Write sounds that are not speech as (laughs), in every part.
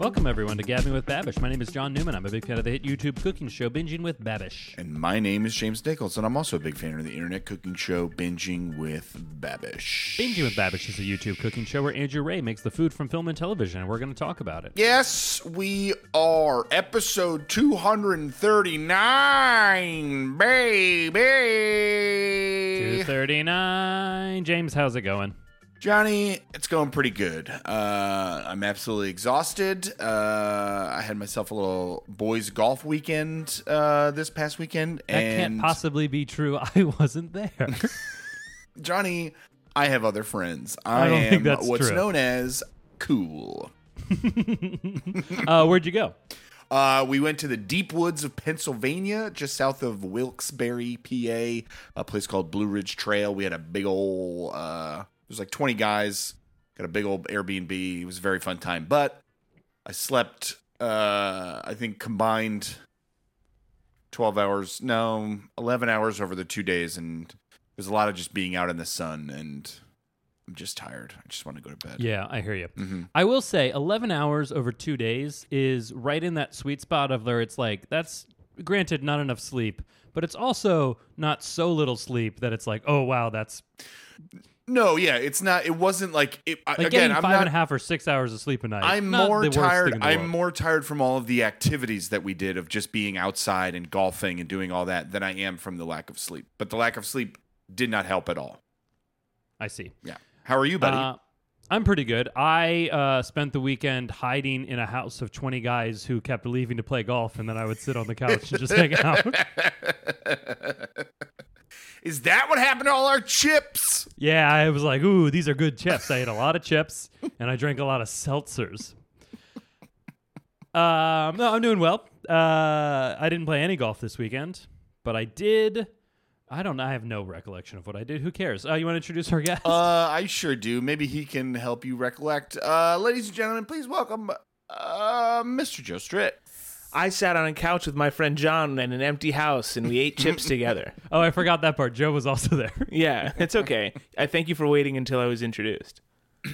Welcome, everyone, to Gabbing with Babish. My name is John Newman. I'm a big fan of the hit YouTube cooking show, Binging with Babish. And my name is James Nichols, and I'm also a big fan of the internet cooking show Binging with Babish. Binging with Babish is a YouTube cooking show where Andrew Rea makes the food from film and television, and we're going to talk about it. Yes, we are. Episode 239, baby. 239. James, how's it going? Johnny, it's going pretty good. Uh, I'm absolutely exhausted. Uh, I had myself a little boys golf weekend uh, this past weekend, That can't possibly be true. (laughs) I wasn't there. (laughs) Johnny, I have other friends. I, I don't am think that's what's true. known as cool. (laughs) uh, where'd you go? Uh, we went to the deep woods of Pennsylvania, just south of Wilkes-Barre, PA, a place called Blue Ridge Trail. We had a big old, uh, there's like 20 guys, got a big old Airbnb. It was a very fun time. But I slept, uh, I think combined 12 hours, no, 11 hours over the two days. And there's a lot of just being out in the sun. And I'm just tired. I just want to go to bed. Yeah, I hear you. Mm-hmm. I will say 11 hours over two days is right in that sweet spot of where it's like, that's granted not enough sleep, but it's also not so little sleep that it's like, oh, wow, that's No, yeah, it's not. It wasn't like it. Like again, getting I'm not. and a half or six hours of sleep a night. I'm Not more tired. thing in the I'm more tired from all of the activities that we did of just being outside and golfing and doing all that than I am from the lack of sleep. But the lack of sleep did not help at all. I see. Yeah. How are you, buddy? Uh, I'm pretty good. I uh, spent the weekend hiding in a house of 20 guys who kept leaving to play golf, and then I would sit on the couch and just hang out. (laughs) Is that what happened to all our chips? Yeah, I was like, ooh, these are good chips. I ate a lot of chips, and I drank a lot of seltzers. Um, no, I'm doing well. Uh, I didn't play any golf this weekend, but I did. I don't know. I have no recollection of what I did. Who cares? Uh, you want to introduce our guest? Uh, I sure do. Maybe he can help you recollect. Uh, ladies and gentlemen, please welcome uh, Mr. Joe Stritt. I sat on a couch with my friend John in an empty house and we ate chips (laughs) together. oh, I forgot that part. Joe was also there. (laughs) Yeah, it's okay. I thank you for waiting until I was introduced. (clears throat)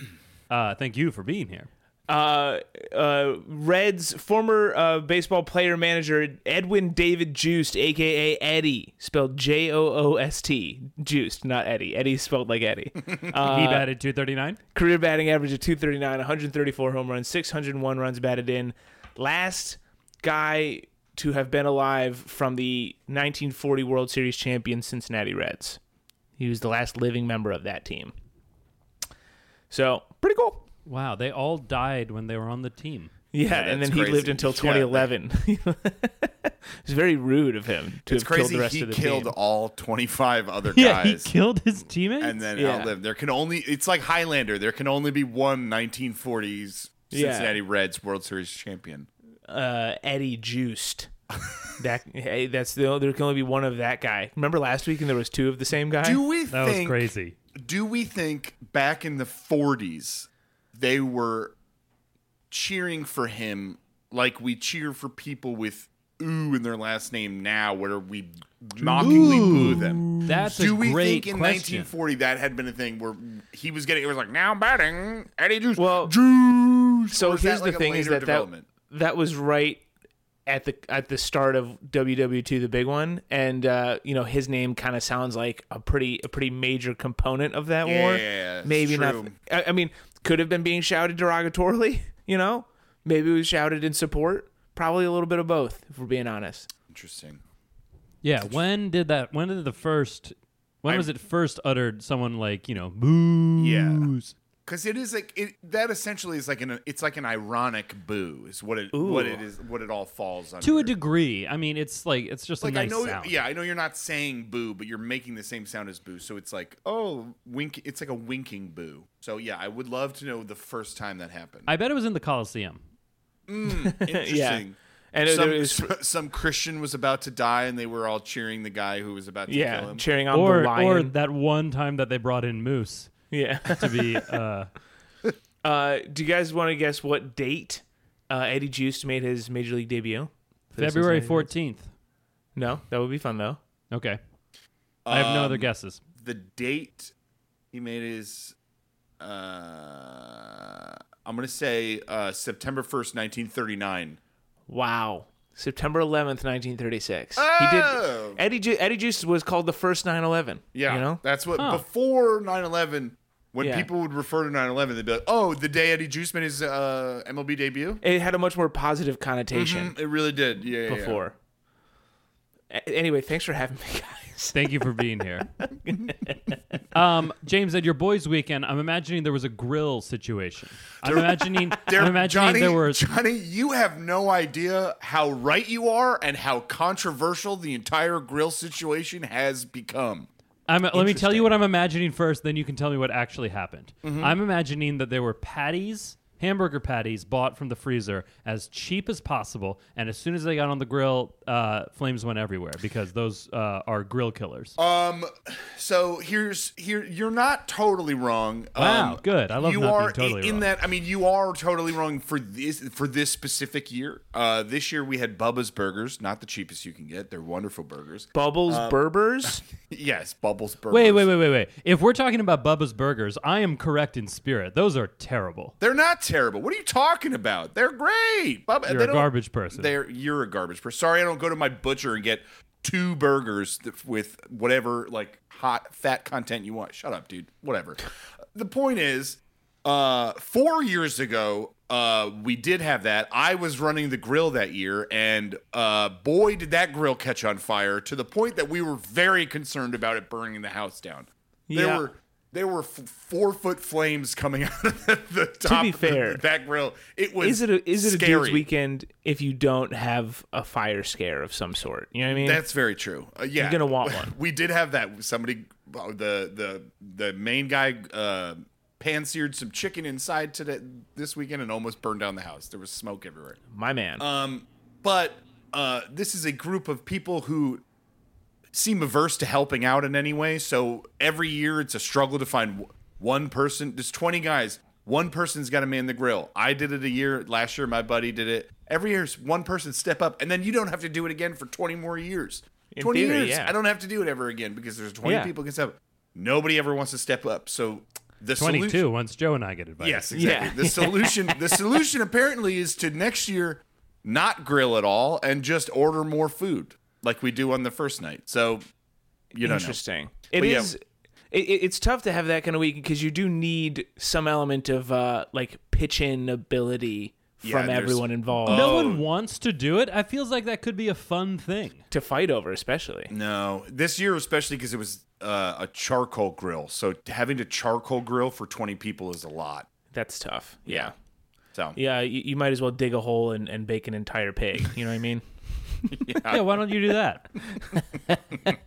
Uh, thank you for being here. Uh, uh, Reds former uh, baseball player manager Edwin David Joost, aka Eddie, spelled J O O S T, Joost, not Eddie. Eddie spelled like Eddie. (laughs) Uh, he batted 239. career batting average of 239, 134 home runs, 601 runs batted in. Last guy to have been alive from the 1940 World Series champion Cincinnati Reds. He was the last living member of that team. So, pretty cool. Wow, they all died when they were on the team. Yeah, and that's then he lived until Yeah. 2011. (laughs) it's very rude of him to It's have killed crazy the rest he of the killed team. all 25 other guys. (laughs) Yeah, he guys. killed his teammates. and then Yeah. outlive. There can only it's like Highlander. There can only be one 1940s Yeah. Cincinnati Reds World Series champion. Uh, Eddie Joost. that (laughs) hey, that's the there can only be one of that guy. Remember last week and there was two of the same guy. Do we that was crazy. Do we think back in the 40s they were cheering for him like we cheer for people with "ooh" in their last name now, where we mockingly boo them? That's Do a we great think in question. 1940 that had been a thing where he was getting it was like now batting Eddie Juice Well, Juice? so Or here's that like the a thing: is later that, that development? That was right at the at the start of WW2, the big one, and uh, you know his name kind of sounds like a pretty a pretty major component of that war. Yeah, it's Maybe not. true. I, I mean, could have been being shouted derogatorily. (laughs) You know, maybe it was shouted in support. Probably a little bit of both, if we're being honest. Interesting. Yeah, when did that? When did the first? When I- was it first uttered? Someone like you know, booze. Because it is like it, that essentially is like an it's like an ironic boo is what it Ooh. what it is what it all falls under. To a degree, I mean, it's like it's just like a nice I know, sound. yeah, I know you're not saying boo, but you're making the same sound as boo, so it's like oh wink. It's like a winking boo. So yeah, I would love to know the first time that happened. I bet it was in the Coliseum. Hmm, (laughs) interesting. yeah. And some, there was, some Christian was about to die, and they were all cheering the guy who was about to kill yeah, him. cheering on or the lion. or that one time that they brought in Moose yeah. (laughs) to be. uh (laughs) Uh, do you guys want to guess what date uh, Eddie Joost made his major league debut? February fourteenth. No, that would be fun though. Okay, I have no other Um, guesses. the date he made his uh I'm gonna say uh, September 1st, 1939. Wow. September 11th, 1936. He Oh! did. Eddie Ju- Eddie Juice was called the first 9/11. Yeah, You know. that's what Huh. before 9/11. When Yeah. people would refer to 9/11, they'd be like, "Oh, the day Eddie Joost made his uh, MLB debut." It had a much more positive connotation Mm, It really did. Yeah, yeah, yeah. before. A- Anyway, thanks for having me, guys. (laughs) Thank you for being here. (laughs) um, James, at your boys' weekend, I'm imagining there was a grill situation. I'm imagining. (laughs) There- I'm imagining Johnny, there were. Johnny, you have no idea how right you are and how controversial the entire grill situation has become. I'm, let me tell you what I'm imagining first, then you can tell me what actually happened. Mm-hmm. I'm imagining that there were patties, hamburger patties, bought from the freezer as cheap as possible, and as soon as they got on the grill, uh, flames went everywhere because those uh, are grill killers. Um, so here's here you're not totally wrong. Wow, um, good. I love you not being are totally in wrong. that. I mean, you are totally wrong for this for this specific year. Uh, this year we had Bubba's Burgers, not the cheapest you can get. They're wonderful burgers. Bubbles Berbers. (laughs) Yes, Bubbles Burgers. Wait, wait, wait, wait, wait. If we're talking about Bubba's Burgers, I am correct in spirit. Those are terrible. They're not terrible. What are you talking about? They're great. Bubba, You're a garbage person. They're you're a garbage person. Sorry, I don't go to my butcher and get two burgers with whatever like hot fat content you want. Shut up, dude. Whatever. The point is, uh, four years ago, uh, we did have that. I was running the grill that year, and uh, boy, did that grill catch on fire to the point that we were very concerned about it burning the house down. There Yeah. were there were f- four foot flames coming (laughs) out of the, the top be of fair, that grill. It was Is it a, is it a dude's weekend if you don't have a fire scare of some sort? You know what I mean? That's very true. Uh, yeah, You're gonna want (laughs) one. We did have that. Somebody, uh, the the the main guy, uh, pan seared some chicken inside today this weekend and almost burned down the house. There was smoke everywhere. My man. Um, but uh, this is a group of people who seem averse to helping out in any way. So every year it's a struggle to find one person. There's 20 guys. One person's got to man the grill. I did it a year last year. My buddy did it. Every year, one person step up, and then you don't have to do it again for 20 more years. In 20 theory, years. yeah. I don't have to do it ever again because there's 20 Yeah. people can step up. Nobody ever wants to step up. So the 22 solution- once Joe and I get invited. Yes, exactly. Yeah. The (laughs) solution the solution apparently is to next year not grill at all and just order more food like we do on the first night. So you don't know. Interesting. It But is. It, it- it's tough to have that kind of week because you do need some element of uh, like pitch in ability from there's- everyone involved No Oh. one wants to do it. I feels like that could be a fun thing. to fight over, especially. No, this year especially because it was uh, a charcoal grill. So having to charcoal grill for 20 people is a lot. That's tough. Yeah. So Yeah, you, you might as well dig a hole and, and bake an entire pig. You know what I mean? (laughs) Yeah, why don't you do that? (laughs)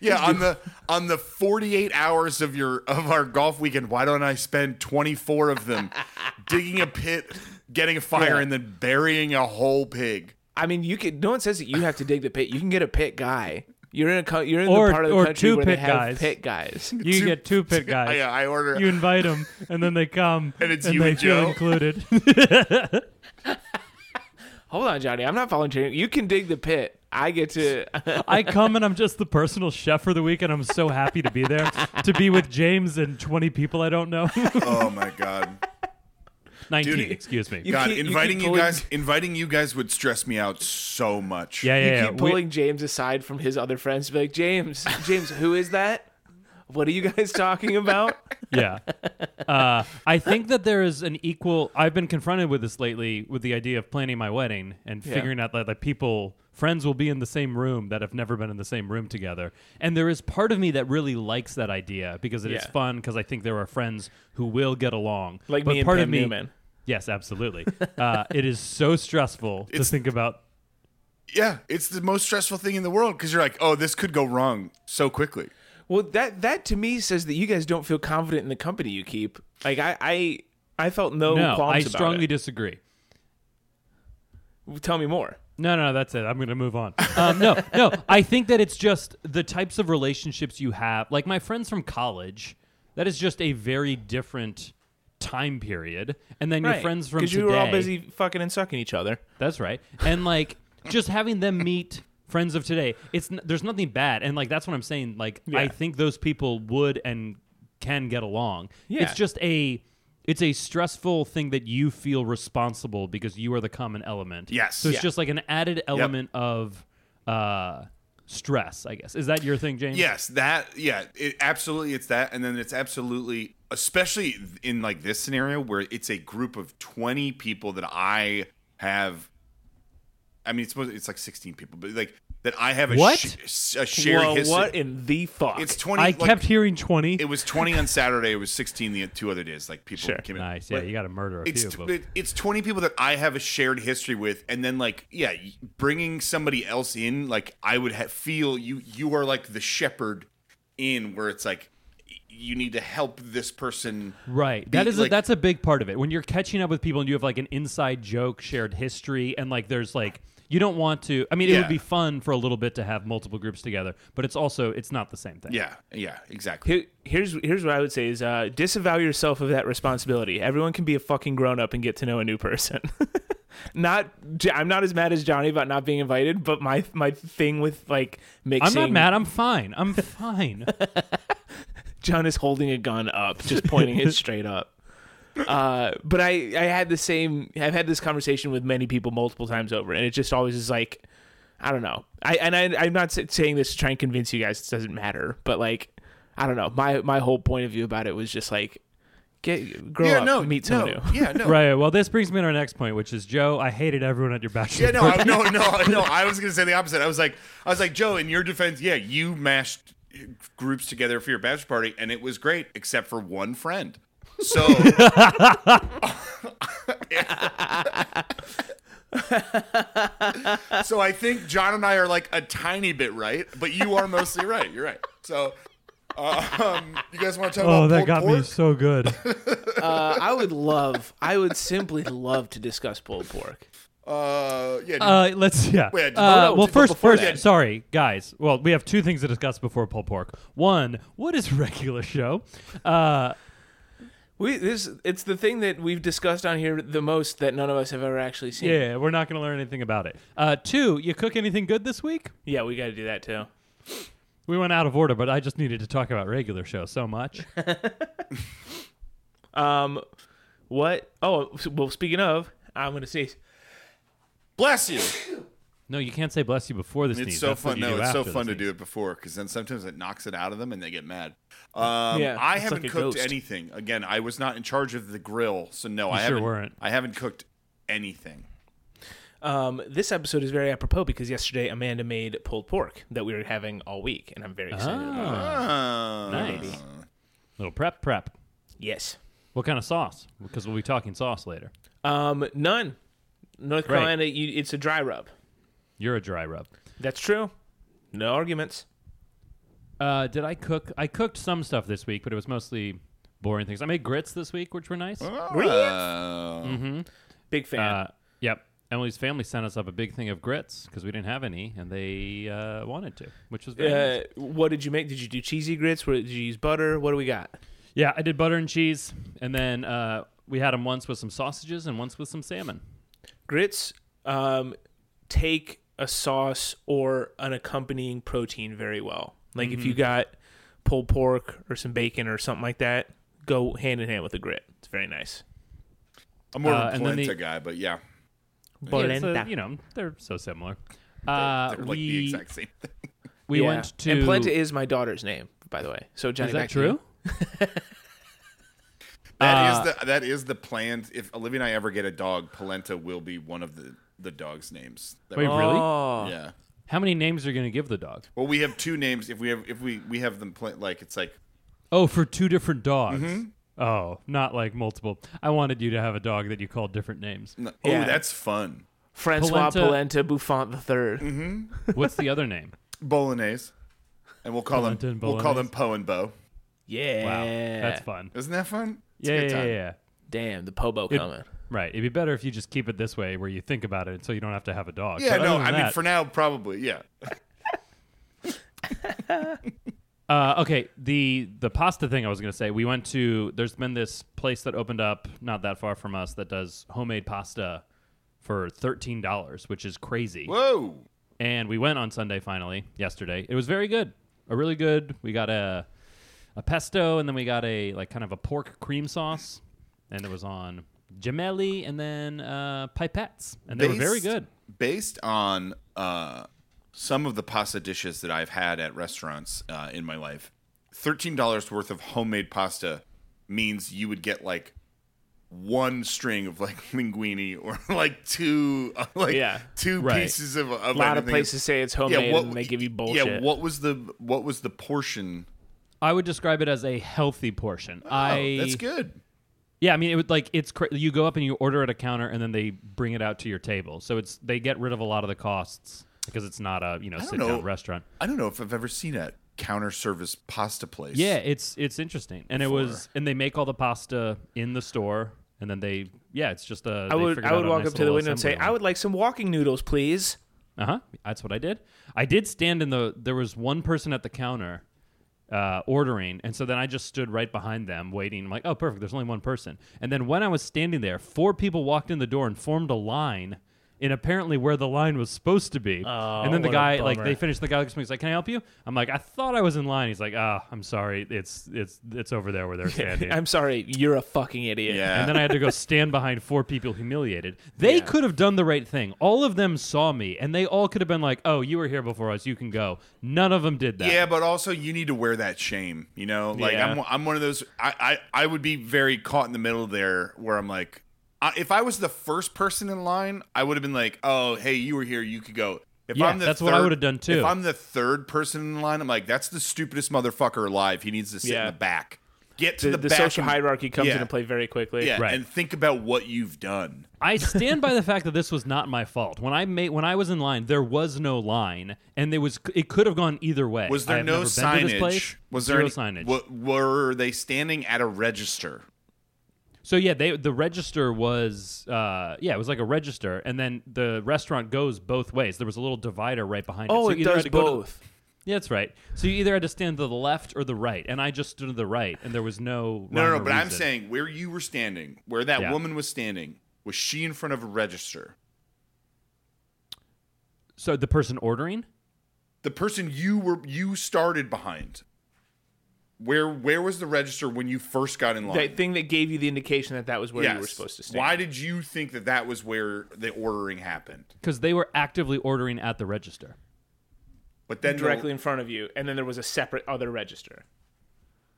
yeah, on the on the 48 hours of your of our golf weekend, why don't I spend 24 of them (laughs) digging a pit, getting a fire Yeah. and then burying a whole pig? I mean, you could. No one says that you have to dig the pit. You can get a pit guy. You're in a co- you're in Or- the part of the or country two where they pit have guys. pit guys. You can get two pit guys. Yeah, I order You invite them, and then they come, And it's you they and feel Joe? included. Hold on, Johnny. I'm not volunteering. You can dig the pit. I get to. (laughs) I come and I'm just the personal chef for the week, and I'm so happy to be there to be with James and 20 people I don't know. (laughs) Oh my god. 19, Dude, excuse me. you God, keep- you inviting keep you, pulling- guys, inviting you guys would stress me out so much. yeah, yeah, you yeah. keep We- pulling James aside from his other friends to be like, James, James, who is that? What are you guys talking about? (laughs) yeah. Uh, I think that there is an equal. I've been confronted with this lately with the idea of planning my wedding and Yeah. figuring out that like people, friends will be in the same room that have never been in the same room together. And there is part of me that really likes that idea because it is Yeah. fun because I think there are friends who will get along. Like but me and part Pam of me, Newman. Yes, absolutely. (laughs) uh, it is so stressful to think about. Yeah, it's the most stressful thing in the world because you're like, oh, this could go wrong so quickly. Well, that that to me says that you guys don't feel confident in the company you keep. Like I I, I felt no, No, I strongly disagree. Tell me more. No, no, no, that's it. I'm going to move on. Um, no, (laughs) no, I think that it's just the types of relationships you have. Like my friends from college, that is just a very different time period. And then your friends from because you were all busy fucking and sucking each other. That's right. And like just having them meet friends of today, it's n- there's nothing bad. And like that's what I'm saying. Like I think those people would and can get along. Yeah. It's just a it's a stressful thing that you feel responsible because you are the common element. Yes. So it's Yeah. just like an added element of uh, stress, I guess. Is that your thing, James? Yes, that yeah, it absolutely it's that and then it's absolutely especially in like this scenario where it's a group of 20 people that I have I mean it's supposed it's like 16 people, but like that I have a, What? sh- a shared Well, history. what in the fuck? It's 20 I like, kept hearing 20. it was 20 on Saturday, it was 16 the two other days like people Sure. came in. nice. Yeah, But you got to murder a it's few t- it- it's 20 people that I have a shared history with and then like yeah bringing somebody else in like I would ha- feel you you are like the shepherd in where it's like you need to help this person Right. be- That is a, like- that's a big part of it. When you're catching up with people and you have like an inside joke, shared history, and like there's like you don't want to. I mean, it would be fun for a little bit to have multiple groups together, but it's also it's not the same thing. yeah yeah exactly here's here's what I would say is uh, disavow yourself of that responsibility. Everyone can be a fucking grown up and get to know a new person. (laughs) not I'm not as mad as Johnny about not being invited, but my my thing with like mixing. I'm not mad. I'm fine. I'm fine. (laughs) John is holding a gun up, just pointing it (laughs) straight up. Uh, but I, I had the same. I've had this conversation with many people multiple times over, and it just always is like, I don't know. I and I, I'm not saying this to try and convince you guys it doesn't matter, but like, I don't know. My my whole point of view about it was just like, get grow yeah up, no meet no someone new. yeah no (laughs) right. Well, this brings me to our next point, which is Joe. I hated everyone at your bachelor. yeah no I, no no (laughs) no I was gonna say the opposite I was like I was like Joe in your defense yeah you mashed groups together for your bachelor party and it was great except for one friend so (laughs) so I think John and I are like a tiny bit right, but you are mostly right. You're right. So, um, you guys want to talk Oh, about that pulled got pork? me so good. (laughs) Uh, I would love. I would simply love to discuss pulled pork. Uh, yeah. Uh, let's yeah. Wait, uh, oh, no, well, first, first, that- sorry, guys. Well, we have two things to discuss before pulled pork. One, what is regular show? Uh, We this it's the thing that we've discussed on here the most that none of us have ever actually seen. yeah, we're not going to learn anything about it. Uh, two, you cook anything good this week? yeah, we got to do that too. We went out of order, but I just needed to talk about regular show so much. (laughs) Um, what? Oh, well. Speaking of, I'm gonna sneeze. Bless you. No, you can't say bless you before the sneeze. It's so That's fun. No, it's so fun to do it before because then sometimes it knocks it out of them and they get mad. Um, Yeah, I haven't like cooked ghost. anything. Again, I was not in charge of the grill, so no, I sure haven't. weren't. I haven't cooked anything. Um, this episode is very apropos because yesterday Amanda made pulled pork that we were having all week, and I'm very excited about it. Ah, nice. Little prep, prep. Yes. What kind of sauce? Because we'll be talking sauce later. Um, none. North Great. Carolina, you, it's a dry rub. You're a dry rub. That's true. No arguments. Uh, did I cook? I cooked some stuff this week, but it was mostly boring things. I made grits this week, which were nice. Uh, Big fan. Uh, yep. Emily's family sent us up a big thing of grits because we didn't have any, and they uh, wanted to, which was very Uh, nice. what did you make? Did you do cheesy grits? What, did you use butter? What do we got? Yeah, I did butter and cheese, and then uh, we had them once with some sausages and once with some salmon. Grits um, take a sauce or an accompanying protein very well. Like if Mm-hmm. you got pulled pork or some bacon or something like that, go hand in hand with a grit. It's very nice. I'm more Uh, of a polenta the- guy, but yeah, Yeah, a- Polenta. you know, they're so similar. Uh, they're like we the exact same thing. (laughs) we Yeah. went to. and polenta is my daughter's name, by the way. So Johnny, is that back to you. true? That is Uh, the that is the plan. If Olivia and I ever get a dog, polenta will be one of the the dog's names. That Wait, we- really? Oh, Yeah. How many names are you going to give the dog? Well, we have two names. If we have if we we have them pla- like it's like Oh, for two different dogs. Mm-hmm. Oh, not like multiple. I wanted you to have a dog that you called different names. no, oh Yeah. that's fun. Francois Polenta- Polenta, Buffon the 3rd Mm-hmm. What's the other name? (laughs) Bolognese, and we'll call Polenta them and we'll call them. Poe and Bo. Yeah, Wow, that's fun. Isn't that fun? It's a Yeah, good yeah, time. yeah, yeah. Damn, the Pobo It- coming. Right. It'd be better if you just keep it this way, where you think about it, so you don't have to have a dog. Yeah, But no, other I than mean that- for now probably yeah. (laughs) Uh, okay, the the pasta thing I was gonna say. We went to. There's been this place that opened up not that far from us that does homemade pasta for thirteen dollars, which is crazy. Whoa. And we went on Sunday finally yesterday. It was very good, a really good. We got a a pesto, and then we got a like kind of a pork cream sauce, and it was on gemelli and then uh, pipettes, and they were very good. Based on uh, some of the pasta dishes that I've had at restaurants uh, in my life, thirteen dollars worth of homemade pasta means you would get like one string of like (laughs) linguine or like two uh, (laughs) like Yeah. two Right. pieces of, of A lot of places say it's homemade what, and they give you bullshit. Yeah, what was the what was the portion? I would describe it as a healthy portion. I oh, that's good. Yeah, I mean, it would like it's cra- you go up and you order at a counter, and then they bring it out to your table. So it's they get rid of a lot of the costs because it's not a you know don't sit know. down restaurant. I don't know if I've ever seen a counter service pasta place. Yeah, it's it's interesting, and it was and they make all the pasta in the store, and then they yeah, it's just a. I would I would walk up to the window and say, "I would like some walking noodles, please." Uh huh. That's what I did. I did stand in the. There was one person at the counter uh, ordering, and so then I just stood right behind them waiting. I'm like, oh, perfect. There's only one person. And then when I was standing there, four people walked in the door and formed a line. In apparently where the line was supposed to be, Oh, and then the guy like they finished. The guy looks at me. He's like, "Can I help you?" I'm like, "I thought I was in line." He's like, "Ah, I'm sorry. It's it's it's over there where they're (laughs) standing." I'm sorry, you're a fucking idiot. Yeah. and then I had to go (laughs) stand behind four people humiliated. They Yeah. could have done the right thing. All of them saw me, and they all could have been like, "Oh, you were here before us. You can go." None of them did that. Yeah, but also you need to wear that shame. You know, like Yeah. I'm, I'm one of those. I, I, I would be very caught in the middle there, where I'm like, I, if I was the first person in line, I would have been like, oh, hey, you were here, you could go. If Yeah, I'm the that's what I third- would've done, too. If I'm the third person in line, I'm like, that's the stupidest motherfucker alive. He needs to sit Yeah. in the back. Get to The, the, the back social and- hierarchy comes yeah. into play very quickly. Yeah, Right. and think about what you've done. I stand by the fact that this was not my fault. When I made when I was in line, there was no line, and there was it could have gone either way. Was there no never been to this signage? Was there Zero any, signage? wa- were they standing at a register? So yeah, they the register was uh, yeah, it was like a register, and then the restaurant goes both ways. There was a little divider right behind it. Oh, So it you either does to go to- both. Yeah, that's right. So you either had to stand to the left or the right, and I just stood to the right, and there was no. No, no, or no. But I'm saying where you were standing, where that Yeah. woman was standing, was she in front of a register? So the person ordering. The person you were you started behind. Where where was the register when you first got in line? That thing that gave you the indication that that was where yes. you were supposed to stand. Why did you think that that was where the ordering happened? because they were actively ordering at the register. But then the- Directly in front of you, and then there was a separate other register.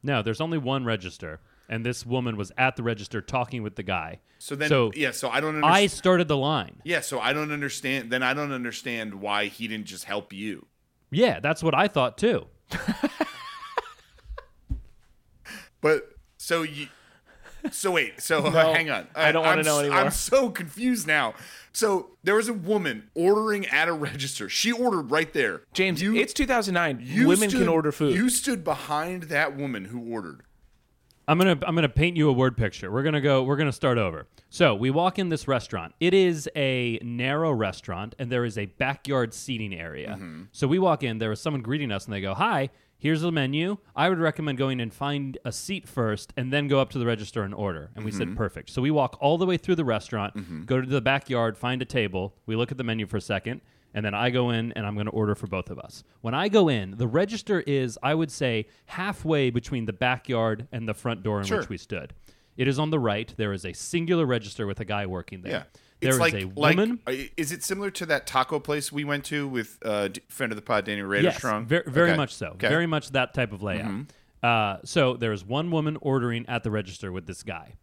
No, there's only one register, and this woman was at the register talking with the guy. so then so yeah, so I don't I started the line. yeah, so I don't understand. Then I don't understand why he didn't just help you. Yeah, that's what I thought too. (laughs) But so you. So wait, so (laughs) hang on. I don't wanna know anymore. I'm so confused now. So there was a woman ordering at a register. She ordered right there. James, you, it's 2009. you Women stood- can order food. You stood behind that woman who ordered. I'm gonna I'm gonna paint you a word picture. We're gonna go. We're gonna start over. So we walk in this restaurant. It is a narrow restaurant, and there is a backyard seating area. Mm-hmm. So we walk in. There is someone greeting us, and they go, "Hi, here's the menu. I would recommend going and find a seat first, and then go up to the register and order." And we Mm-hmm. said, "Perfect." So we walk all the way through the restaurant, go to the backyard, find a table. We look at the menu for a second. And then I go in and I'm going to order for both of us. When I go in, the register is, I would say, halfway between the backyard and the front door in Sure. which we stood. It is on the right. There is a singular register with a guy working there. Yeah. There it's is like, a like, woman. uh, is it similar to that taco place we went to with uh, friend of the pod, Danny Rader yes, Strong? ver- very Okay. much so. Okay. Mm-hmm. Very much that type of layout. Uh, so there's one woman ordering at the register with this guy.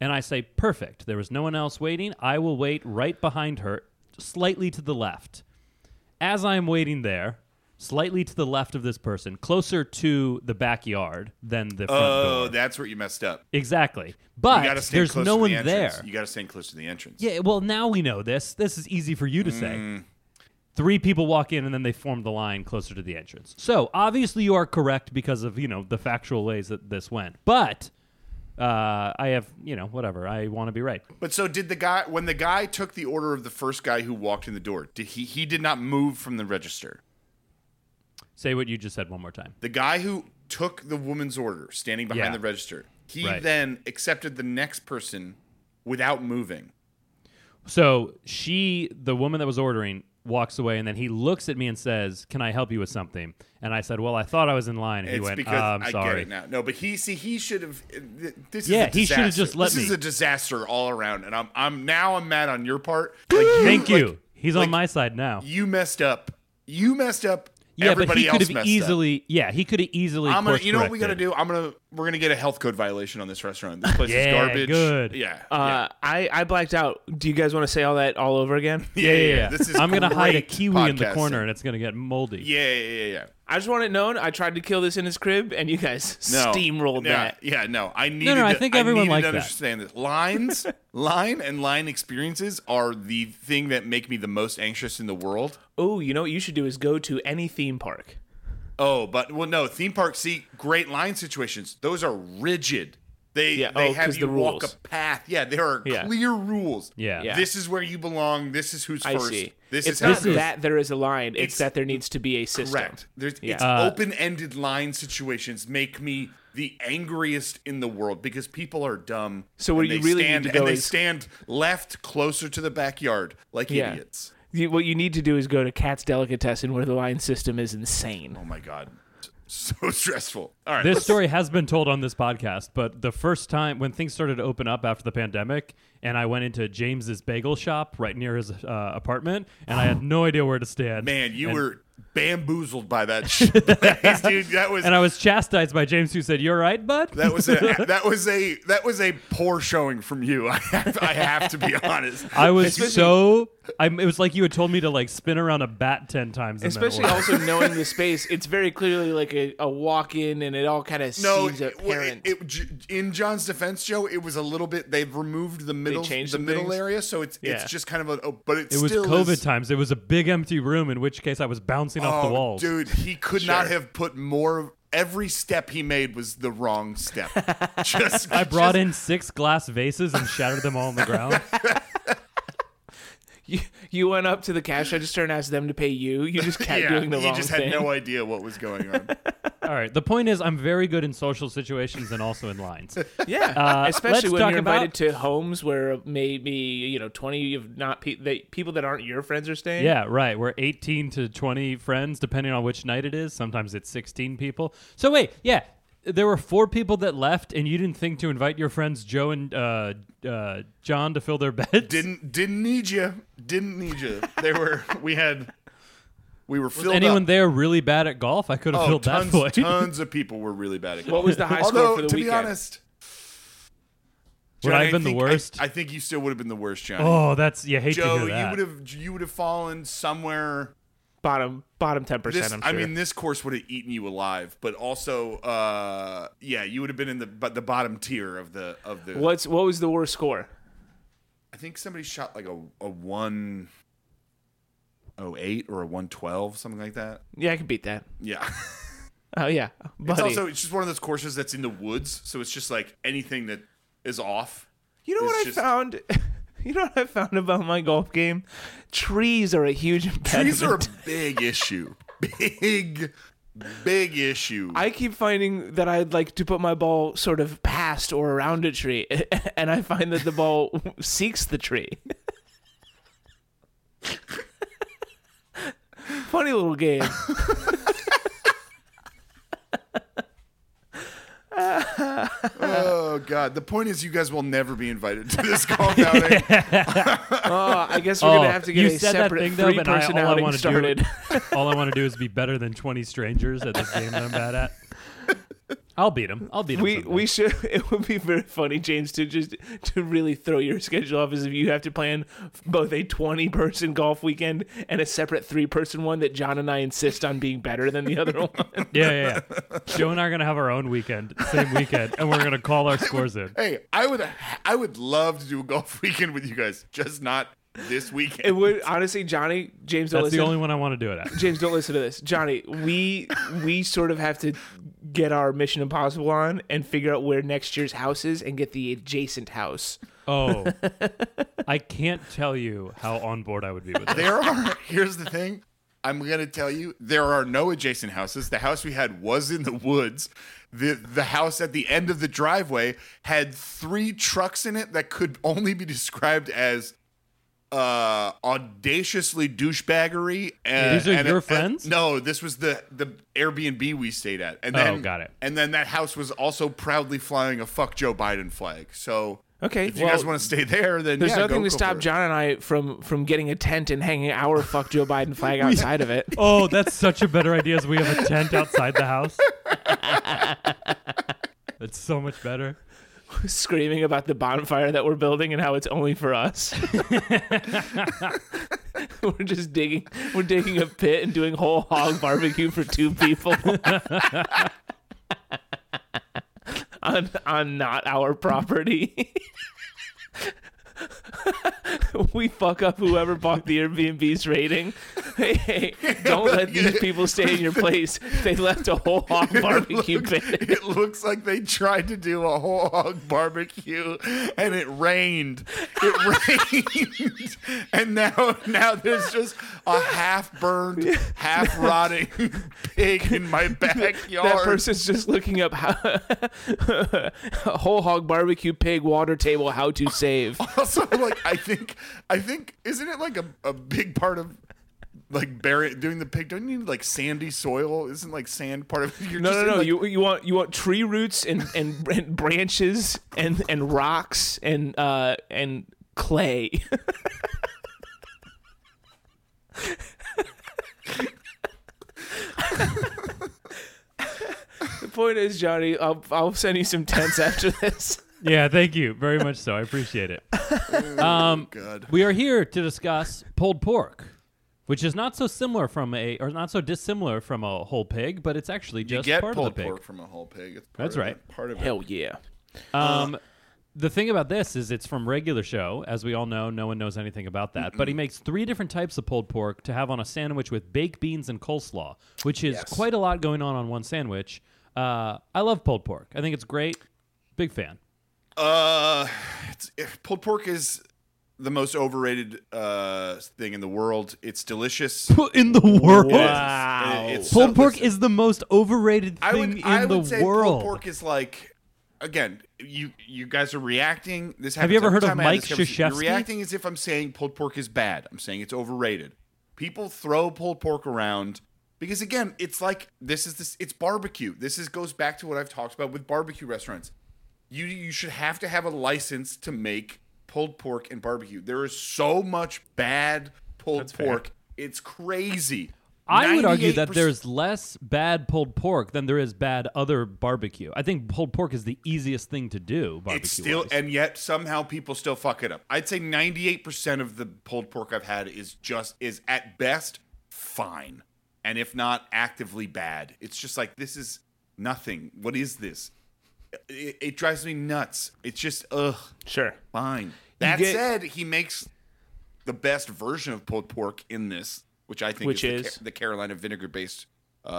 And I say, perfect. There is no one else waiting. I will wait right behind her, slightly to the left. As I'm waiting there, slightly to the left of this person, closer to the backyard than the front door. Oh, door. that's where you messed up. Exactly. But there's no one entrance. there. You got to stand close to the entrance. Yeah, well, now we know this. This is easy for you to say. Mm. Three people walk in and then they form the line closer to the entrance. So obviously you are correct because of you know the factual ways that this went. But uh, I have you know whatever. I want to be right. But so did the guy when the guy took the order of the first guy who walked in the door? Did he he did not move from the register? Say what you just said one more time. The guy who took the woman's order, standing behind Yeah. the register, he Right. then accepted the next person without moving. So she, the woman that was ordering, walks away, and then he looks at me and says, "Can I help you with something?" And I said, "Well, I thought I was in line." And he went, because "Uh, "I'm I sorry." get it now. No, but he see he should have. This is Yeah, a he should have disaster. just let This is a disaster all around, and I'm I'm now I'm mad on your part. (gasps) Like you, Thank you. like, He's like, on my side now. You messed up. You messed up. Yeah, Everybody but he could have messed up. easily. Yeah, he could have easily. I'm gonna. You know what we gotta do? I'm gonna. We're gonna get a health code violation on this restaurant. This place Yeah, is garbage. good. Yeah. Uh, I I blacked out. Do you guys want to say all that all over again? (laughs) yeah. Yeah, yeah, yeah. This is I'm gonna hide a great kiwi in the podcasting. corner, and it's gonna get moldy. Yeah, yeah, yeah, yeah. I just want it known. I tried to kill this in his crib, and you guys No. steamrolled yeah, that. Yeah, no. I needed. no, I to- think everyone needed liked to that. understand this. Lines, (laughs) line, and line experiences are the thing that make me the most anxious in the world. Oh, you know what you should do is go to any theme park. Oh, but well, no. Theme park see great line situations. Those are rigid. They Yeah, they oh, have 'cause you the walk rules. a path. Yeah, there are Yeah. clear rules. Yeah. Yeah. This is where you belong. This is who's I first. see. This it's is not how is- that there is a line; it's, It's- that there needs to be a system. correct. There's Yeah. it's Uh, open-ended line situations make me the angriest in the world because people are dumb. So what and you they really need stand, to go and they stand left closer to the backyard like Yeah. idiots. You, what you need to do is go to Katz's Delicatessen, where the line system is insane. Oh my god, (laughs) so stressful. All right, This let's- story has been told on this podcast, but the first time when things started to open up after the pandemic, and I went into James's bagel shop right near his uh, apartment, and I had (sighs) no idea where to stand. Man, you And- were bamboozled by that (laughs) shit, (laughs) dude. That was and I was chastised by James, who said, "You all right, bud?" that was a (laughs) that was a that was a poor showing from you. I have, I have to be honest. I was Especially- so. I'm, it was like you had told me to like spin around a bat ten times. And then Especially also knowing the space, it's very clearly like a, a walk in, and it all kind of No, seems it, well, apparent. it, it- J- in John's defense, Joe, it was a little bit. They've removed the middle, changed the some middle things? area, so it's Yeah. it's just kind of a. Oh, but it, it was COVID is, times. It was a big empty room, in which case I was bouncing off the Oh, walls. dude, he could not Sure. have put more. Every step he made was the wrong step. (laughs) just I brought in six glass vases and shattered them all on the ground. (laughs) you, you went up to the cash register and asked them to pay you. You just kept (laughs) yeah, doing the he wrong just thing. had no idea what was going on. (laughs) All right. The point is, I'm very good in social situations and also in lines. Yeah, Uh, especially when you're invited about- to homes where maybe you know twenty of not pe- they, people that aren't your friends are staying. Yeah, right. We're 18 to 20 friends, depending on which night it is. Sometimes it's 16 people. So wait, yeah, there were four people that left, and you didn't think to invite your friends Joe and uh, uh, John to fill their (laughs) beds. Didn't didn't need you. Didn't need you. They were. We had. We were Was anyone up. there really bad at golf? I could have Oh, filled tons, that void. tons of people were really bad at golf. What was the high (laughs) Although, score for the to weekend? be honest, Would I have been the think- I- worst? I, think you still would have been the worst, Johnny. oh, that's yeah. hate Joe, to hear that. you would have you would have fallen somewhere. Bottom bottom ten percent. This, I'm I mean, this course would have eaten you alive, but also, uh, yeah, you would have been in the but the bottom tier of the of the. what's what was the worst score? I think somebody shot like a a one oh eight or a one twelve, something like that. Yeah, I can beat that. Yeah. (laughs) Oh yeah, buddy. It's also it's just one of those courses that's in the woods, so it's just like anything that is off. you know what I found? (laughs) (laughs) You know what I found about my golf game? Trees are a huge impediment. Trees are a (laughs) big issue. Big, big issue. I keep finding that I'd like to put my ball sort of past or around a tree, (laughs) and I find that the ball seeks the tree. Funny little game. Oh god. The point is, you guys will never be invited to this (laughs) golf outing. (laughs) Oh, I guess we're Oh, gonna have to get you a said that separate thing, though, three but I- person all I outing wanna do- (laughs) All I want to do is be better than 20 strangers at this game that I'm bad at. I'll beat him. I'll beat him. we someday. we should. (laughs) It would be very funny, James, to just to really throw your schedule off as if you have to plan both a twenty person golf weekend and a separate three person one that John and I insist on being better than the other (laughs) one. (laughs) Yeah, yeah, yeah. Joe and I are gonna have our own weekend, same weekend, and we're gonna call our scores in. hey, I would I would love to do a golf weekend with you guys, just not this weekend. It would honestly, Johnny, James, don't That's listen. the only one I want to do it at. James, don't listen to this. Johnny, we we sort of have to get our Mission Impossible on and figure out where next year's house is and get the adjacent house. Oh, (laughs) I can't tell you how on board I would be with this. there are (laughs) here's the thing i'm gonna tell you there are no adjacent houses the house we had was in the woods the the house at the end of the driveway had three trucks in it that could only be described as uh audaciously douchebaggery and These are and- your and- friends? no this was the the airbnb we stayed at and Oh, then got it. and then that house was also proudly flying a fuck joe biden flag so Okay, if you well, guys want to stay there then There's yeah, nothing go- to go stop. John and I from from getting a tent and hanging our "fuck Joe Biden" flag (laughs) outside of it. (laughs) Oh, that's such a better idea. As we have a tent outside the house. (laughs) That's so much better. (laughs) screaming about the bonfire that we're building and how it's only for us. (laughs) we're just digging we're digging a pit and doing whole hog barbecue for two people. (laughs) on on not our property. (laughs) we fuck up whoever bought the Airbnb's rating. Hey, hey, don't let (laughs) these people stay in your place. They left a whole (laughs) hog barbecue It pit. It looks like they tried to do a whole hog barbecue and it rained. It rained. And now now there's just a half burned, half rotting pig in my backyard. That person's just looking up how whole hog barbecue pig water table how to save. also (laughs) like I think I think isn't it like a, a big part of like bury doing the pig don't you need like sandy soil isn't like sand part of it (laughs) you're No, just no, no. like- you you want you want tree roots and and, and branches and and rocks and uh and clay. (laughs) the point is, Johnny, I'll I'll send you some tents after this. Yeah, thank you very much. So I appreciate it. (laughs) Um, God. we are here to discuss pulled pork, which is not so similar from a, or not so dissimilar from a whole pig, but it's actually you just get part pulled of the pig. pork from a whole pig. It's part That's of right. it, part of it. Hell yeah! Um, the thing about this is it's from regular show. As we all know, no one knows anything about that. But he makes three different types of pulled pork to have on a sandwich with baked beans and coleslaw, which is Yes. quite a lot going on on one sandwich. Uh, I love pulled pork. I think it's great. Big fan. Uh, it's, if pulled pork is the most overrated uh thing in the world. It's delicious. In the world. Wow. It- it's Pulled so- pork is the most overrated I thing would, in I the say world. pulled pork is like again. You you guys are reacting. This Have you ever heard of time I have Mike this conversation. You're Krzyzewski? reacting as if I'm saying pulled pork is bad. I'm saying it's overrated. People throw pulled pork around because again, it's like this is this. It's barbecue. This is goes back to what I've talked about with barbecue restaurants. You you should have to have a license to make pulled pork and barbecue. There is so much bad pulled fair. pork. It's crazy. I would argue that there's less bad pulled pork than there is bad other barbecue. I think pulled pork is the easiest thing to do. Barbecue. It's still, and yet somehow people still fuck it up. I'd say 98% of the pulled pork I've had is just, is at best fine. And if not, actively bad. It's just like, this is nothing. What is this? It, it drives me nuts. It's just, ugh, Sure. fine. That get- said, he makes the best version of pulled pork in this, which I think Which is, the, is? Ca- the Carolina vinegar based uh,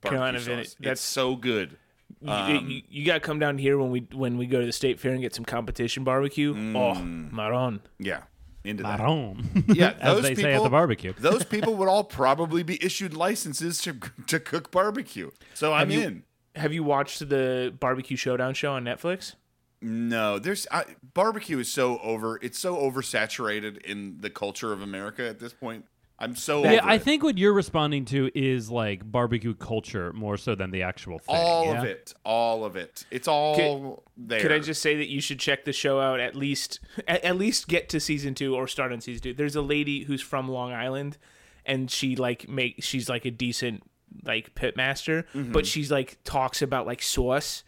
barbecue Carolina sauce. vine- It's that's- so good. You- Um, you, got to come down here when we when we go to the state fair and get some competition barbecue. Oh, maron. Yeah, into that. Marron. (laughs) Yeah, as they people, say at the barbecue. those people would all probably be issued licenses to to cook barbecue. So I'm Have you- in. Have you watched the Barbecue Showdown show on Netflix? No, there's I, barbecue is so over. It's so oversaturated in the culture of America at this point. I'm so Yeah, over I it. think what you're responding to is like barbecue culture more so than the actual thing. all yeah? of it, all of it. It's all there. Could I just say that you should check the show out at least (laughs) at, at least get to season two or start on season two. There's a lady who's from Long Island, and she like make she's like a decent like pitmaster, Mm-hmm. but she's like talks about like sauce.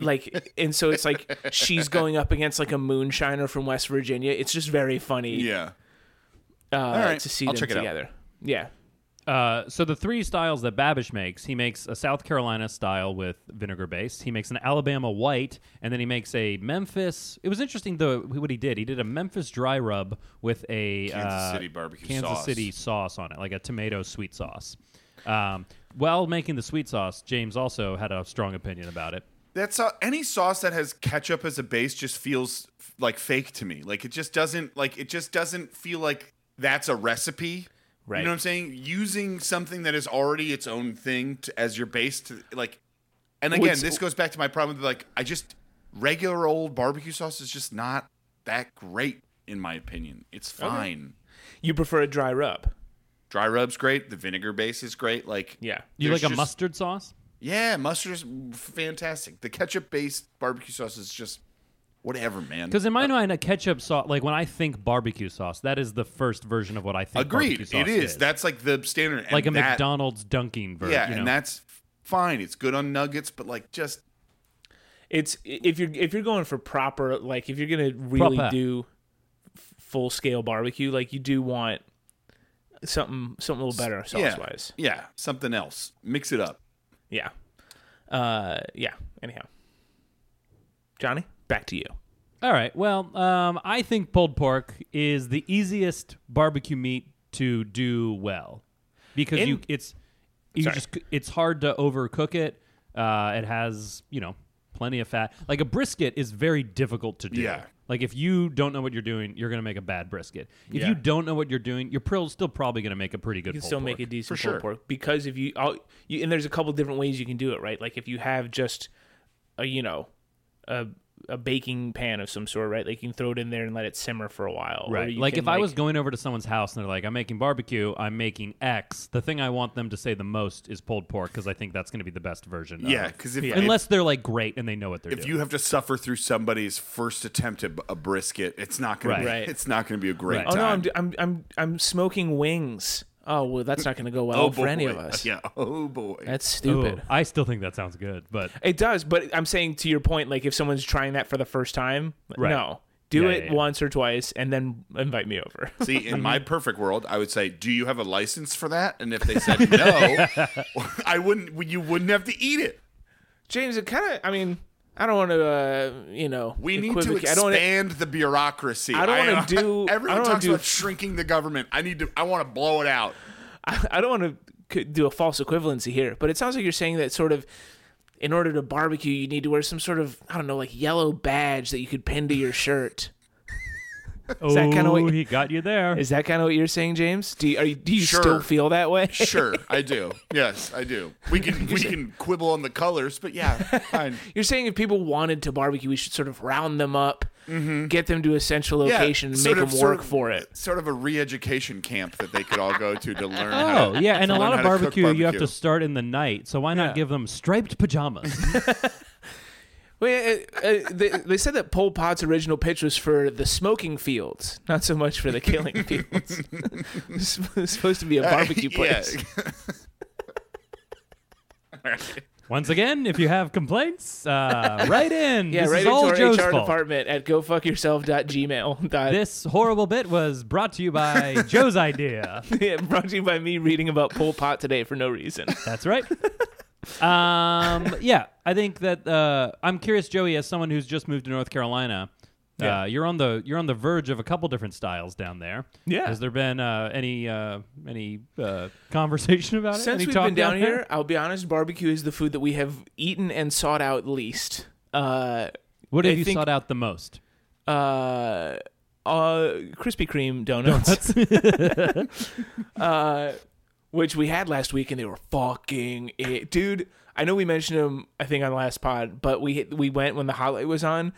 Like and so it's like she's going up against like a moonshiner from West Virginia. It's just very funny Yeah, uh, right, to see I'll them check it together. Yeah. Uh, so the three styles that Babish makes, he makes a South Carolina style with vinegar base. He makes an Alabama white, and then he makes a Memphis. It was interesting though what he did. He did a Memphis dry rub with a Kansas uh, City barbecue Kansas sauce. City sauce on it, like a tomato sweet sauce. Um, while making the sweet sauce, James also had a strong opinion about it. that's uh, any sauce that has ketchup as a base just feels f- like fake to me. Like it just doesn't like it just doesn't feel like that's a recipe. Right. You know what I'm saying? Using something that is already its own thing to, as your base to like. And again, What's- this goes back to my problem with like I just regular old barbecue sauce is just not that great in my opinion. It's fine. You prefer a dry rub? Dry rub's great. The vinegar base is great. Like Yeah. You there's like a just- mustard sauce? Yeah, mustard's fantastic. The ketchup based barbecue sauce is just whatever, man. Because in my uh, mind, a ketchup sauce, like when I think barbecue sauce, that is the first version of what I think. Agreed. barbecue sauce It is. That's like the standard. and like a that- McDonald's dunking version. Yeah, you know? and that's fine. It's good on nuggets, but like just It's if you're if you're going for proper like if you're gonna really Proper. do full scale barbecue, like you do want something something a little better sauce yeah, wise. yeah, something else. Mix it up. Yeah. Uh yeah. Anyhow. Johnny, back to you. All right. Well, um, I think pulled pork is the easiest barbecue meat to do well because In- you it's you Sorry. just it's hard to overcook it. Uh, it has you know plenty of fat. Like a brisket is very difficult to do. Yeah. Like if you don't know what you're doing, you're gonna make a bad brisket. If Yeah. you don't know what you're doing, your prill's still probably gonna make a pretty good. You can pulled still make a decent For pulled sure. pork because if you, I'll, you and there's a couple different ways you can do it, right? Like if you have just a you know a a baking pan of some sort, right? Like you can throw it in there and let it simmer for a while. Right. Like can, if I was going over to someone's house and they're like, "I'm making barbecue. I'm making X." The thing I want them to say the most is pulled pork because I think that's going to be the best version. Yeah, because if, Yeah. unless they're like great and they know what they're if doing. If you have to suffer through somebody's first attempt at a brisket, it's not gonna Right. be Right. it's not gonna be a great Right. oh no, I'm I'm I'm I'm smoking wings. Oh well, that's not going to go well oh for boy. any of us. Yeah. (laughs) Oh boy. That's Ooh, stupid. Oh, I still think that sounds good, but It does, but I'm saying to your point, like if someone's trying that for the first time, Right. no, do Yeah, it yeah, yeah. once or twice and then invite me over. (laughs) See, in my (laughs) perfect world, I would say, "Do you have a license for that?" And if they said no, I wouldn't. You wouldn't have to eat it. James, it kind of, I mean, I don't want to, uh, you know, We need to equivocate- I don't wanna- expand the bureaucracy. I don't wanna do- (laughs) I Everyone don't talks do- about shrinking the government. I need to. I want to blow it out. I, I don't want to do a false equivalency here, but it sounds like you're saying that sort of in order to barbecue, you need to wear some sort of I don't know, like yellow badge that you could pin to your shirt. Oh, that kinda what- oh, he got you there. Is that kind of what you're saying, James? Do you, are you, do you Sure. still feel that way? Sure, I do. (laughs) Yes, I do. We can we can quibble on the colors, but yeah, (laughs) fine. You're saying if people wanted to barbecue, we should sort of round them up, mm-hmm. get them to a central Yeah, location, and make of- them work of- for it. Sort of a re-education camp that they could all go to to learn. Oh to, yeah, and a lot of how to cook barbecue, you have to start in the night. So why not Yeah. give them striped pajamas? (laughs) Well, uh, uh, they, they said that Pol Pot's original pitch was for the smoking fields, not so much for the killing (laughs) fields. it's it's supposed to be a barbecue place. (laughs) Yeah. Once again, if you have complaints, uh, (laughs) write in. Yeah, this right is all into Joe's our HR fault. department at gofuckyourself.gmail. Dot, This horrible bit was brought to you by Joe's idea. yeah, brought to you by me reading about Pol Pot today for no reason. That's right. Um, (laughs) yeah, I think that uh, I'm curious, Joey, as someone who's just moved to North Carolina. Yeah. Uh, you're on the you're on the verge of a couple different styles down there. Yeah. Has there been uh, any uh, any uh, conversation about it? Since Any we've been down there? here, I'll be honest, barbecue is the food that we have eaten and sought out least. Uh, what have I you sought out the most? uh, uh, Krispy Kreme donuts. (laughs) uh, which we had last week, and they were fucking it, dude. I know we mentioned them, I think, on the last pod, but we we went when the highlight was on.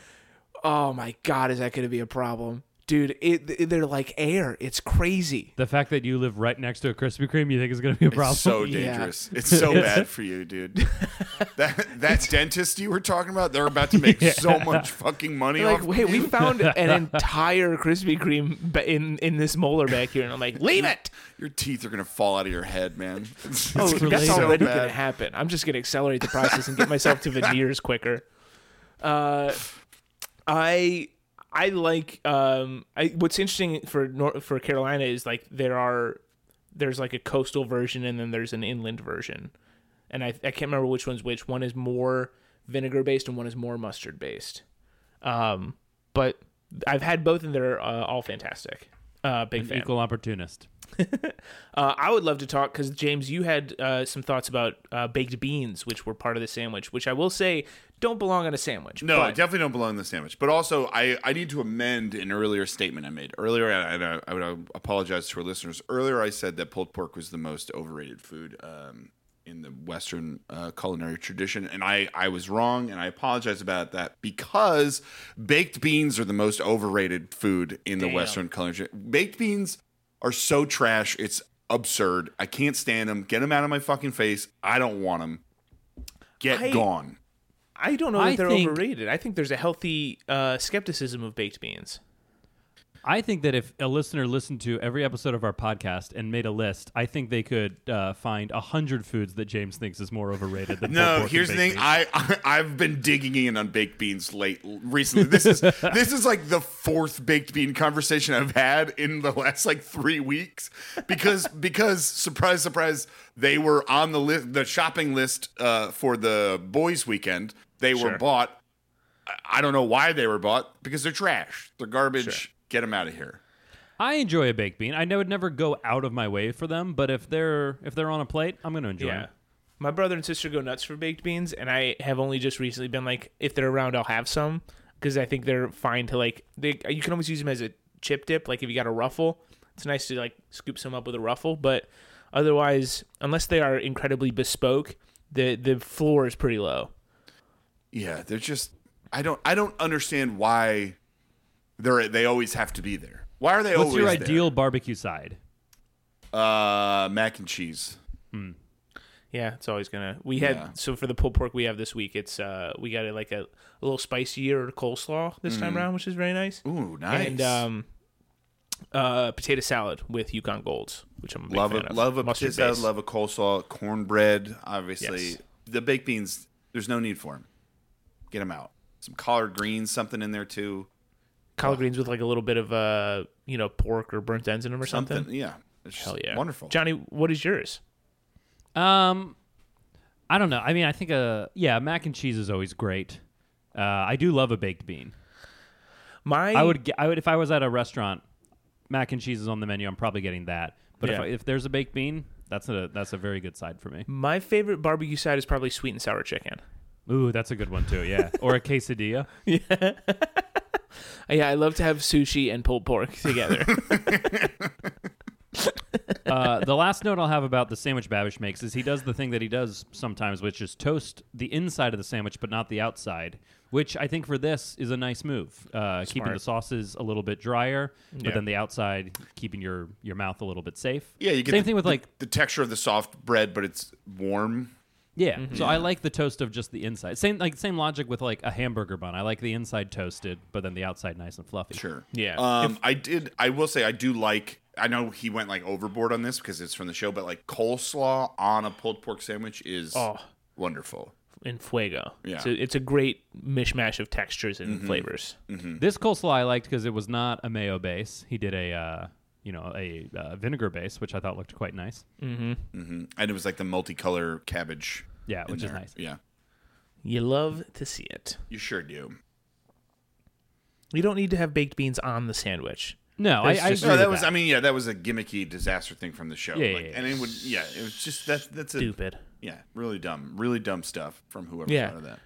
Oh my god, is that going to be a problem, dude? It, they're like air. It's crazy. The fact that you live right next to a Krispy Kreme, you think is going to be a problem? It's so (laughs) Yeah. dangerous. It's so (laughs) bad for you, dude. that that (laughs) dentist you were talking about, they're about to make so much fucking money Like, off. wait, we found an entire Krispy Kreme in in this molar back here, and I'm like, leave it. Your teeth are gonna fall out of your head, man. It's, Oh, it's that's related. already so going to happen. I'm just going to accelerate the process and get myself to veneers quicker. Uh, I I like um I what's interesting for Nor- for Carolina is like there are there's like a coastal version and then there's an inland version, and I I can't remember which one's which. One is more vinegar based and one is more mustard based. Um, but I've had both and they're uh, all fantastic. Uh, big fan. Equal opportunist. (laughs) Uh, I would love to talk because James, you had uh, some thoughts about uh, baked beans, which were part of the sandwich, which I will say don't belong on a sandwich. No, but- definitely don't belong in the sandwich. But also, I, I need to amend an earlier statement I made earlier. And I, I would apologize to our listeners. Earlier, I said that pulled pork was the most overrated food. Um, in the Western uh, culinary tradition, and I I was wrong, and I apologize about that because baked beans are the most overrated food in the Western culinary. Baked beans are so trash, it's absurd. I can't stand them. Get them out of my fucking face. I don't want them. Get I- gone. I don't know I that they're think- overrated. I think there's a healthy uh, skepticism of baked beans. I think that if a listener listened to every episode of our podcast and made a list, I think they could uh, find a hundred foods that James thinks is more overrated than (laughs) No, here's the thing. beans. I, I (laughs) I've been digging in on baked beans late recently. This is (laughs) this is like the fourth baked bean conversation I've had in the last like three weeks because because surprise surprise they were on the list the shopping list uh, for the boys weekend. They were bought. I- I don't know why they were bought because they're trash. They're garbage. Get them out of here. I enjoy a baked bean. I know would never go out of my way for them, but if they're if they're on a plate, I'm going to enjoy Yeah. them. My brother and sister go nuts for baked beans, and I have only just recently been like, if they're around, I'll have some because I think they're fine to like. They you can almost use them as a chip dip. Like if you got a ruffle, it's nice to like scoop some up with a ruffle. But otherwise, unless they are incredibly bespoke, the the floor is pretty low. Yeah, they're just. I don't. I don't understand why they're. They always have to be there. Why are they always there? What's always your there? ideal barbecue side? Uh, mac and cheese. Yeah, it's always gonna. We had Yeah. so for the pulled pork we have this week. It's uh we got it like a, a little spicier coleslaw this time around, which is very nice. Ooh, nice. And um, uh, potato salad with Yukon Golds, which I'm a big love fan a of. love a Mustard potato salad, love a coleslaw, cornbread. Obviously, Yes. the baked beans. There's no need for them. Get them out. Some collard greens, something in there too. Collard greens with like a little bit of uh you know pork or burnt ends in them or something. Something, yeah. It's Hell yeah, wonderful. Johnny, what is yours? Um, I don't know. I mean, I think uh, yeah, mac and cheese is always great. Uh, I do love a baked bean. My I would, ge- I would, if I was at a restaurant, mac and cheese is on the menu. I'm probably getting that. But if Yeah. I, if there's a baked bean, that's a that's a very good side for me. my favorite barbecue side is probably sweet and sour chicken. Ooh, that's a good one too. Yeah, or a (laughs) quesadilla. (laughs) Uh, Yeah, I love to have sushi and pulled pork (laughs) together. (laughs) uh, the last note I'll have about the sandwich Babish makes is he does the thing that he does sometimes, which is toast the inside of the sandwich but not the outside. Which I think for this is a nice move, uh, keeping the sauces a little bit drier, but Yeah. then the outside keeping your your mouth a little bit safe. yeah, you get same the- thing with the- like the texture of the soft bread, but it's warm. Yeah. Mm-hmm. So I like the toast of just the inside. Same like same logic with like a hamburger bun. I like the inside toasted, but then the outside nice and fluffy. Sure. Yeah. Um, I did. I will say I do like. I know he went like overboard on this because it's from the show, but like coleslaw on a pulled pork sandwich is Oh. wonderful. in fuego. Yeah. So it's a great mishmash of textures and flavors. This coleslaw I liked because it was not a mayo base. He did a uh, you know a uh, vinegar base, which I thought looked quite nice. hmm And it was like the multicolor cabbage. Yeah, which is nice. Yeah, You love to see it. you sure do. You don't need to have baked beans on the sandwich. No, I, That's I just- agree No, that was. that. I mean, yeah, that was a gimmicky disaster thing from the show. Yeah, like, yeah, yeah. and it would. Yeah, it was just that. That's a. Stupid. Yeah, really dumb. Really dumb stuff from whoever Yeah. thought of that.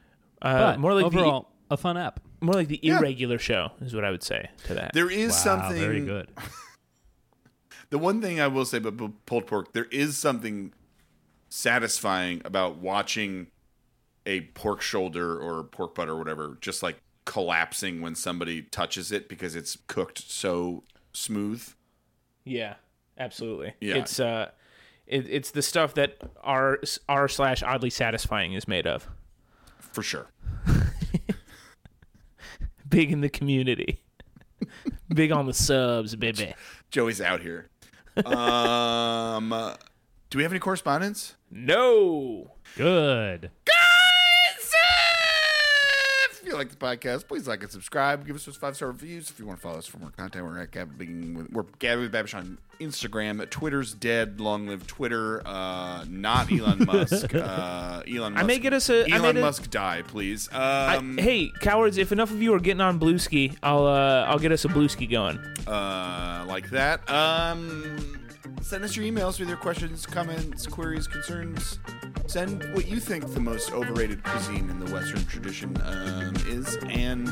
Uh, but more like overall a fun app. more like the Yeah. irregular show is what I would say to that. There is Wow, something very good. (laughs) The one thing I will say about pulled pork, there is something satisfying about watching a pork shoulder or pork butt or whatever just like collapsing when somebody touches it because it's cooked so smooth. Yeah, absolutely. Yeah. It's uh, it, it's the stuff that r r slash oddly satisfying is made of. For sure. (laughs) Big in the community. (laughs) Big on the subs, baby. Joey's out here. Um, do we have any correspondence? No. Good. If you like the podcast, please like and subscribe. Give us those five star reviews. If you want to follow us for more content, we're at with we're Gabbing with Babish on Instagram. Twitter's dead. Long live Twitter. Uh, not (laughs) Elon Musk. Uh, Elon. Musk. I may get us a- I Elon made a- Musk die, please. I, Um, hey, cowards! If enough of you are getting on Bluesky, I'll uh, I'll get us a Bluesky going. uh, like that. Um, send us your emails with your questions, comments, queries, concerns. Send what you think the most overrated cuisine in the Western tradition um, is, and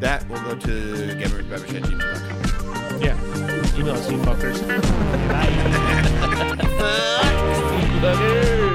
that will go to gabbingwithbabish@gmail.com. Yeah, email us, you fuckers. (laughs) Bye. (laughs)